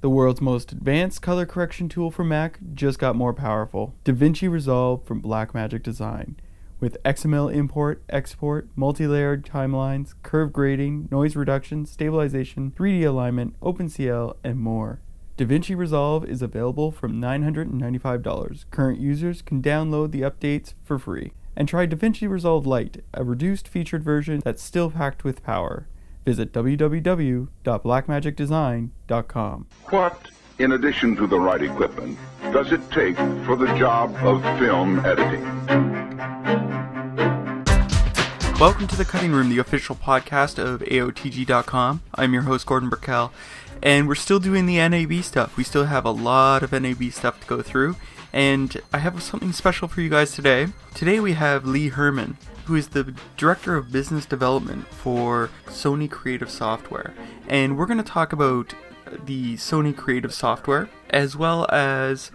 The world's most advanced color correction tool for Mac just got more powerful. DaVinci Resolve from Blackmagic Design. With XML import, export, multi-layered timelines, curve grading, noise reduction, stabilization, 3D alignment, OpenCL, and more. DaVinci Resolve is available from $995. Current users can download the updates for free. And try DaVinci Resolve Lite, a reduced featured version that's still packed with power. Visit www.blackmagicdesign.com. What, in addition to the right equipment, does it take for the job of film editing? Welcome to the Cutting Room, the official podcast of AOTG.com. I'm your host, Gordon Burkell, and we're still doing the NAB stuff. We still have a lot of NAB stuff to go through, and I have something special for you guys today. Today we have Leigh Herman, who is the Director of Business Development for Sony Creative Software, and we're going to talk about the Sony Creative Software as well as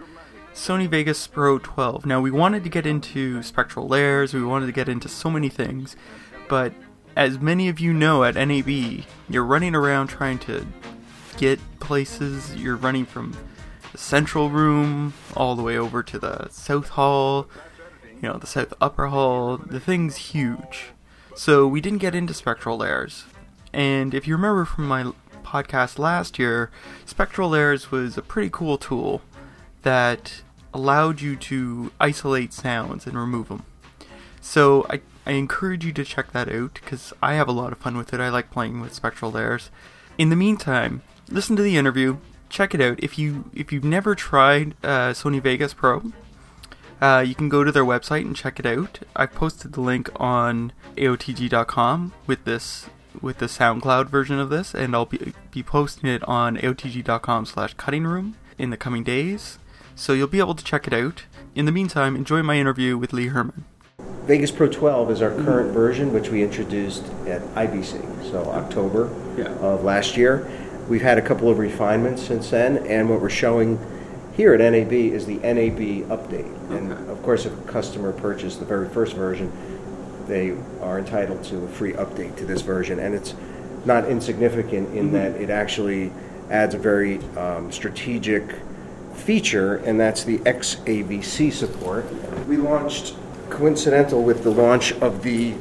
Sony Vegas Pro 12. Now, we wanted to get into spectral layers, we wanted to get into so many things, but as many of you know at NAB, you're running around trying to get places. You're running from the central room all the way over to the south hall, you know, the south upper hall. The thing's huge. So we didn't get into spectral layers. And if you remember from my podcast last year, spectral layers was a pretty cool tool that allowed you to isolate sounds and remove them. So I, I encourage you to check that out because I have a lot of fun with it. I like playing with spectral layers. In the meantime, listen to the interview, check it out. If you if you've never tried uh, Sony Vegas Pro, uh, you can go to their website and check it out. I've posted the link on AOTG.com with this with the SoundCloud version of this, and I'll be, be posting it on AOTG.com slash cutting room in the coming days so you'll be able to check it out. In the meantime, enjoy my interview with Leigh Herman. Vegas Pro 12 is our current version, which we introduced at IBC, so October Yeah. of last year. We've had a couple of refinements since then, and what we're showing here at NAB is the NAB update. And Okay. of course, if a customer purchased the very first version, they are entitled to a free update to this version, and it's not insignificant in that it actually adds a very um, strategic feature, and that's the XAVC support. We launched coincidental with the launch of the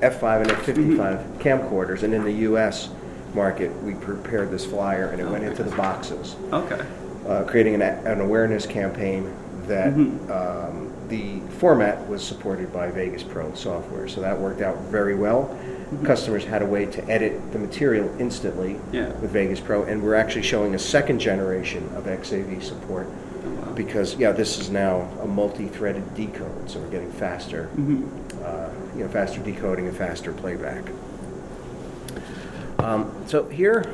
F5 and F55 camcorders, and in the U.S. market, we prepared this flyer, and it went into the boxes Okay. Uh, creating an, an awareness campaign that Mm-hmm. um, the format was supported by Vegas Pro software. So that worked out very well. Customers had a way to edit the material instantly Mm-hmm. Yeah. with Vegas Pro, and we're actually showing a second generation of XAVC support Oh, because yeah, this is now a multi-threaded decode, so we're getting faster, Mm-hmm. uh, you know, faster decoding and faster playback. Um, so here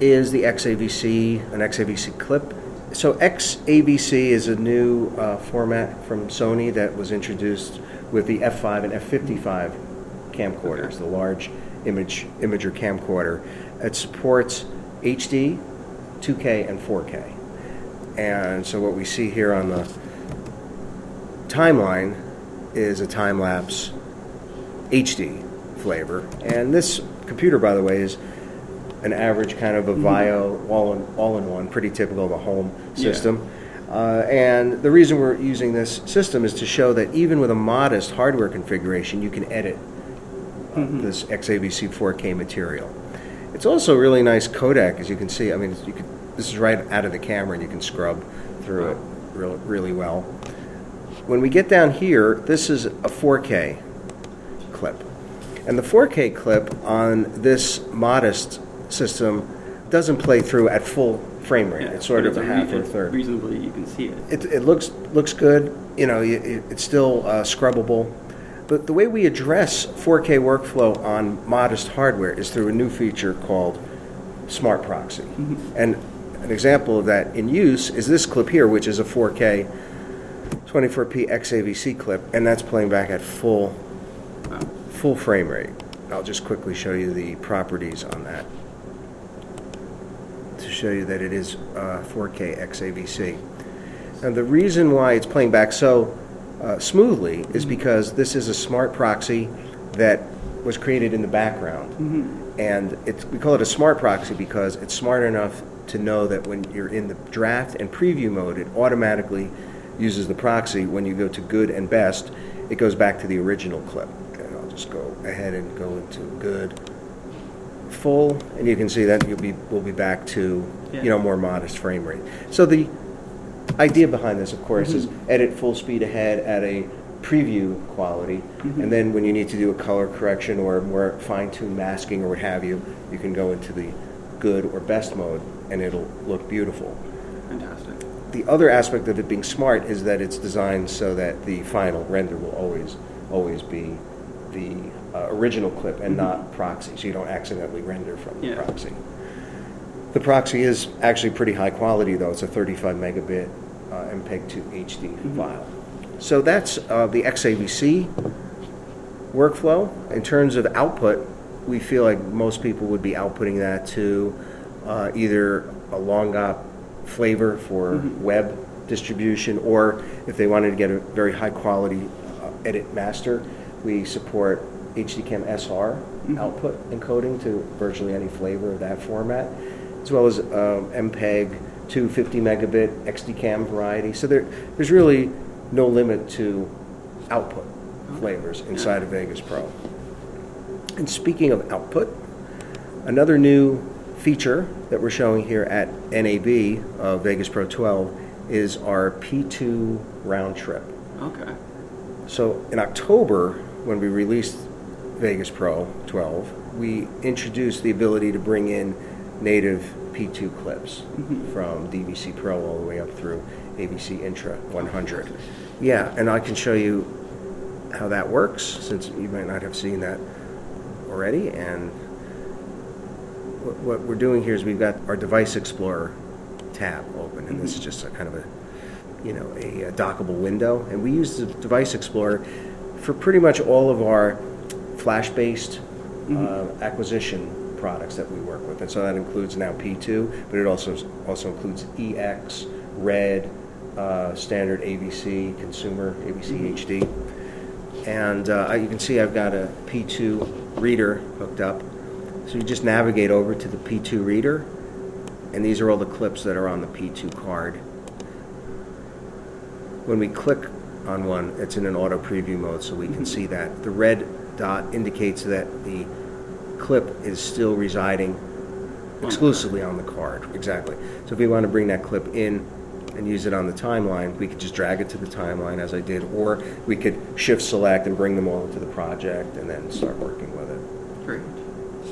is the XAVC, an XAVC clip. So XAVC is a new uh, format from Sony that was introduced with the F5 and F55 camcorders, the large image imager camcorder. It supports HD, 2K, and 4K. And so what we see here on the timeline is a time lapse HD flavor. And this computer, by the way, is an average kind of a VAIO all in, all in one, pretty typical of a home system. Uh, and the reason we're using this system is to show that even with a modest hardware configuration, you can edit uh, this XAVC 4K material. It's also a really nice codec, as you can see. I mean, you could, this is right out of the camera, and you can scrub through it really, really well. When we get down here, this is a 4K clip. And the 4K clip on this modest system doesn't play through at full frame rate. it's sort of a half or a third. Reasonably, you can see it. It, it looks looks good. You know, it, it- it's still uh, scrubbable. But the way we address 4K workflow on modest hardware is through a new feature called Smart Proxy. And an example of that in use is this clip here, which is a 4K 24p XAVC clip, and that's playing back at full full frame rate. I'll just quickly show you the properties on that to show you that it is uh, 4K XAVC. And the reason why it's playing back so uh, smoothly is because this is a smart proxy that was created in the background. And it's, we call it a smart proxy because it's smart enough to know that when you're in the draft and preview mode, it automatically uses the proxy. When you go to good and best, it goes back to the original clip. And I'll just go ahead and go into good, full, and you can see that you'll be we'll be back to Yeah. you know more modest frame rate. So the idea behind this, of course, is Mm-hmm. edit full speed ahead at a preview quality, Mm-hmm. and then when you need to do a color correction or more fine-tuned masking or what have you, you can go into the good or best mode, and it'll look beautiful. Fantastic. The other aspect of it being smart is that it's designed so that the final render will always, always be the uh, original clip and not proxy, so you don't accidentally render from the Yeah. proxy. The proxy is actually pretty high quality, though. It's a 35 megabit uh, MPEG-2 HD file. So that's uh, the XAVC workflow. In terms of output, we feel like most people would be outputting that to uh, either a Long GOP flavor for web distribution, or if they wanted to get a very high quality uh, edit master, we support HDCAM SR output encoding to virtually any flavor of that format, as well as um, MPEG 250 megabit XDCAM variety. So there, there's really no limit to output flavors inside of Vegas Pro. And speaking of output, another new feature that we're showing here at NAB of Vegas Pro 12 is our P2 round trip. Okay. So in October, when we released Vegas Pro 12, we introduced the ability to bring in native P2 clips from DVC Pro all the way up through AVC Intra 100. Yeah, and I can show you how that works since you might not have seen that already. And what, what we're doing here is we've got our Device Explorer tab open, and this is just a kind of a you know, a, uh dockable window. And we use the Device Explorer for pretty much all of our flash-based uh, acquisition products that we work with. And so that includes now P2, but it also also includes EX, Red, uh, standard AVC, consumer AVC HD. And uh, you can see I've got a P2 reader hooked up. So you just navigate over to the P2 reader, and these are all the clips that are on the P2 card. When we click on one, it's in an auto preview mode, so we can see that. The red dot indicates that the clip is still residing exclusively on the card. Exactly. So if we want to bring that clip in and use it on the timeline, we could just drag it to the timeline as I did, or we could shift select and bring them all into the project and then start working with it. Great.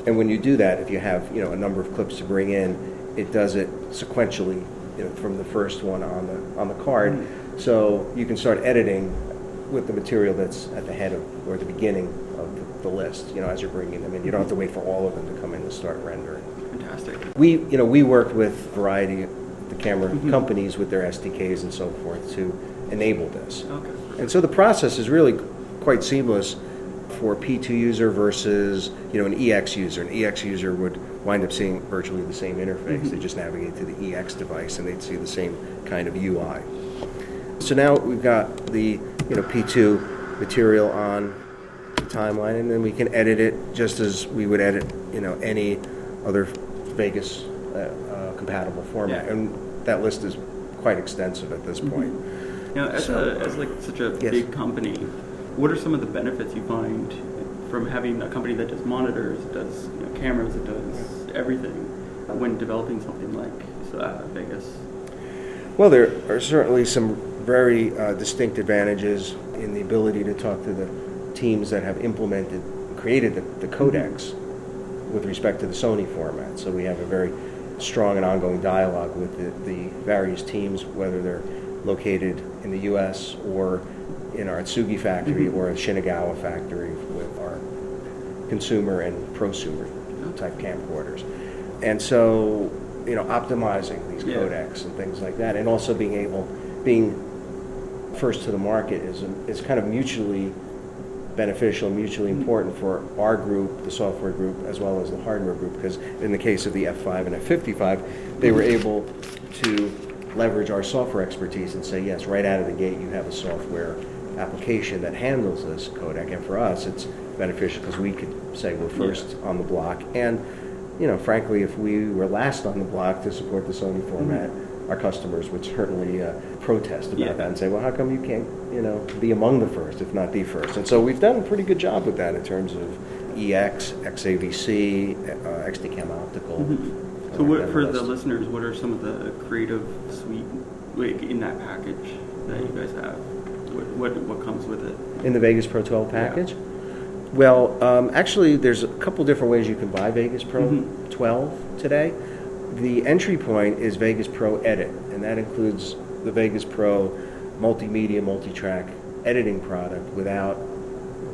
And when you do that, if you have you know a number of clips to bring in, it does it sequentially, you know, from the first one on the on the card. Hmm. So you can start editing with the material that's at the head of or the beginning of the, the list. You know, as you're bringing them in, you don't have to wait for all of them to come in and start rendering. Fantastic. We you know we worked with a variety of the camera mm-hmm. companies with their SDKs and so forth to enable this. Okay. And so the process is really quite seamless for a P2 user versus you know an EX user. An EX user would wind up seeing virtually the same interface. Mm-hmm. They just navigate to the EX device and they'd see the same kind of UI. So now we've got the you know P2 material on the timeline, and then we can edit it just as we would edit you know any other Vegas uh, uh, compatible format. Yeah. And that list is quite extensive at this point. You know, as, So- a, as like such a Yes. big company, what are some of the benefits you find from having a company that does monitors, does you know, cameras, it does everything when developing something like uh, Vegas? Well, there are certainly some very uh, distinct advantages in the ability to talk to the teams that have implemented, created the, the codecs with respect to the Sony format. So we have a very strong and ongoing dialogue with the, the various teams, whether they're located in the U.S. or in our Atsugi factory or a Shinagawa factory with our consumer and prosumer type camcorders. And so, you know, optimizing these Yeah. codecs and things like that, and also being able, being first to the market is, um, is kind of mutually beneficial, mutually mm-hmm. important for our group, the software group, as well as the hardware group, because in the case of the F5 and F55, they were mm-hmm. able to leverage our software expertise and say, yes, right out of the gate, you have a software application that handles this codec, and for us, it's beneficial because we could say we're first on the block, and you know, frankly, if we were last on the block to support the Sony format, mm-hmm. Our customers would certainly uh, protest about Yeah. that and say, well, how come you can't, you know, be among the first, if not the first? And so we've done a pretty good job with that in terms of EX, XAVC, uh, XDCAM Optical. So, uh, what that for the listeners? What are some of the creative suite like in that package that you guys have? What what, what comes with it? In the Vegas Pro 12 package? Well, um, actually, there's a couple different ways you can buy Vegas Pro Mhm. 12 today. The entry point is Vegas Pro Edit, and that includes the Vegas Pro multimedia, multi-track editing product without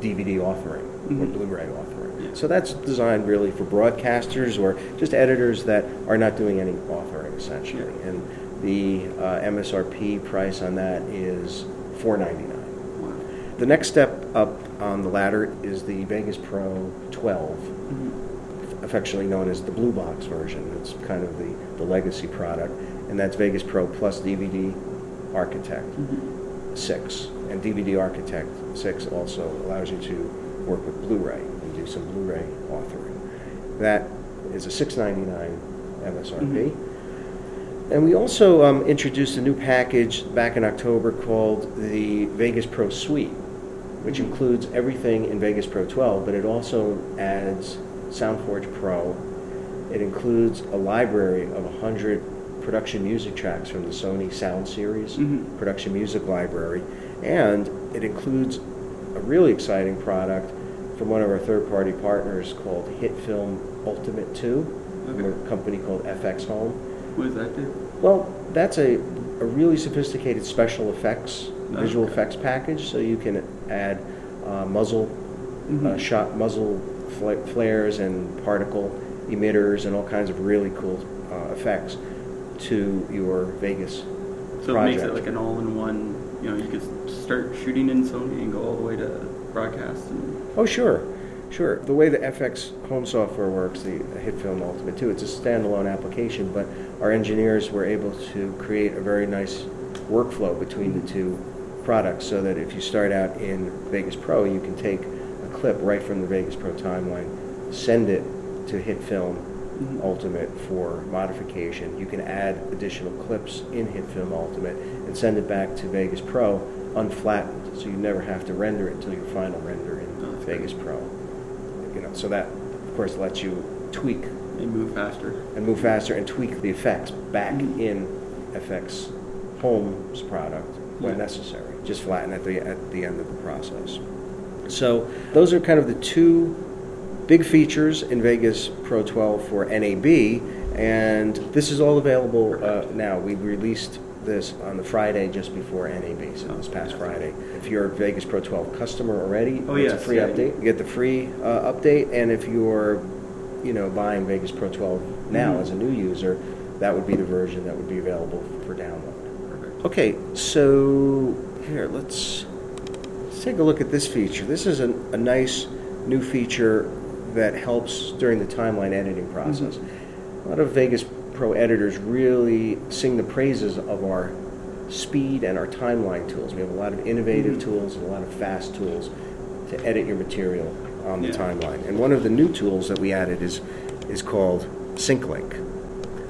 DVD offering or Mhm. Blu-ray offering. Yeah. So that's designed really for broadcasters or just editors that are not doing any authoring, essentially. Yeah. And the uh, MSRP price on that is 499. Wow. The next step up on the ladder is the Vegas Pro 12, Mhm. Affectionately known as the Blue Box version. It's kind of the, the legacy product, and that's Vegas Pro plus DVD Architect Mhm. 6. And DVD Architect 6 also allows you to work with Blu-ray and do some Blu-ray authoring. That is a 699 MSRP. And we also um, introduced a new package back in October called the Vegas Pro Suite, which includes everything in Vegas Pro 12, but it also adds SoundForge Pro. It includes a library of 100 production music tracks from the Sony Sound Series Mhm. production music library, and it includes a really exciting product from one of our third-party partners called Hit Film Ultimate 2, from a company called FX Home. What does that do? Well, that's a, a really sophisticated special effects, visual okay. effects package. So you can add uh, muzzle uh, Mhm. shot, muzzle flares and particle emitters and all kinds of really cool uh, effects to your Vegas So it project. makes it like an all-in-one. You know, you could start shooting in Sony and go all the way to broadcast. And, Oh, sure, sure. The way the FX home software works, the HitFilm Ultimate 2, it's a standalone application, but our engineers were able to create a very nice workflow between the two products so that if you start out in Vegas Pro, you can take clip right from the Vegas Pro timeline, send it to HitFilm Mhm. Ultimate for modification. You can add additional clips in HitFilm Ultimate and send it back to Vegas Pro unflattened, so you never have to render it until your final render in Oh, Vegas Pro. You know, so that of course lets you tweak and move faster. and move faster and tweak the effects back Mhm. in FX Home's product when Yeah. necessary. Just flatten at the at the end of the process. So those are kind of the two big features in Vegas Pro 12 for NAB, and this is all available uh, now. We released this on the Friday just before NAB, so this past Friday. If you're a Vegas Pro 12 customer already, Oh, it's a free yeah. update. You get the free uh, update, and if you're, you know, buying Vegas Pro 12 now Mhm. as a new user, that would be the version that would be available for download. Perfect. Okay, so here let's let's take a look at this feature. This is a, a nice new feature that helps during the timeline editing process. A lot of Vegas Pro editors really sing the praises of our speed and our timeline tools. We have a lot of innovative Mhm. tools and a lot of fast tools to edit your material on the Yeah. timeline. And one of the new tools that we added is is called SyncLink.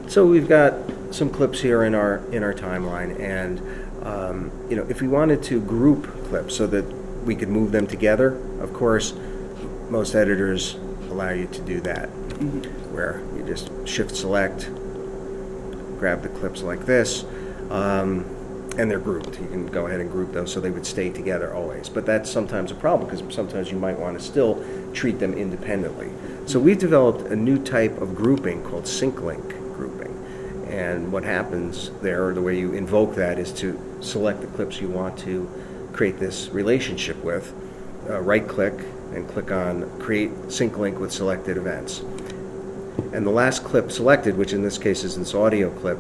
So we've got some clips here in our in our timeline, and um, you know, if we wanted to group clips so that we could move them together, of course, most editors allow you to do that, Mhm. where you just shift select, grab the clips like this, um, and they're grouped. You can go ahead and group those so they would stay together always. But that's sometimes a problem because sometimes you might want to still treat them independently. So we've developed a new type of grouping called sync link grouping. And what happens there, or the way you invoke that, is to select the clips you want to create this relationship with, uh, right click, and click on Create Sync Link with Selected Events. And the last clip selected, which in this case is this audio clip,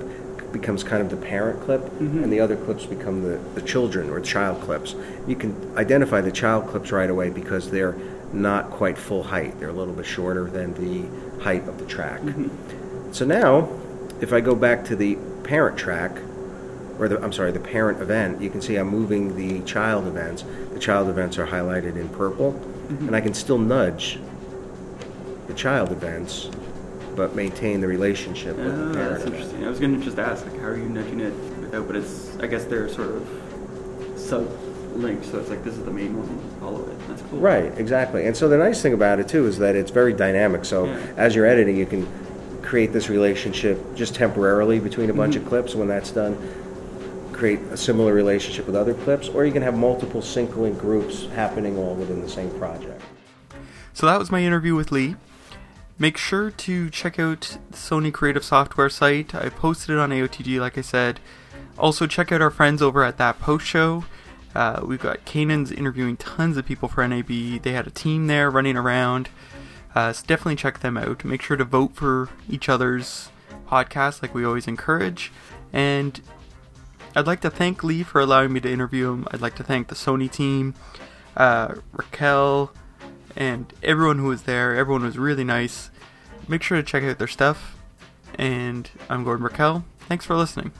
becomes kind of the parent clip, Mhm. and the other clips become the, the children or child clips. You can identify the child clips right away because they're not quite full height. They're a little bit shorter than the height of the track. Mhm. So now, if I go back to the parent track, or the, I'm sorry, the parent event, you can see I'm moving the child events. The child events are highlighted in purple, Mhm. and I can still nudge the child events but maintain the relationship with Oh, the parent. that's interesting. I was going to just ask, like, how are you nudging it without? But it's, I guess they're sort of sub-linked, so it's like this is the main one. Follow it. That's cool. Right, exactly. And so the nice thing about it too is that it's very dynamic. So Yeah. as you're editing, you can create this relationship just temporarily between a bunch Mm-hmm. of clips. When that's done, create a similar relationship with other clips, or you can have multiple sync link groups happening all within the same project. So that was my interview with Leigh. Make sure to check out the Sony Creative Software site. I posted it on AOTG, like I said. Also, check out our friends over at that post show. Uh, we've got Kanan's interviewing tons of people for NAB. They had a team there running around. Uh, so definitely check them out. Make sure to vote for each other's podcasts, like we always encourage. And I'd like to thank Leigh for allowing me to interview him. I'd like to thank the Sony team, uh, Raquel, and everyone who was there. Everyone was really nice. Make sure to check out their stuff. And I'm Gordon Burkell. Thanks for listening.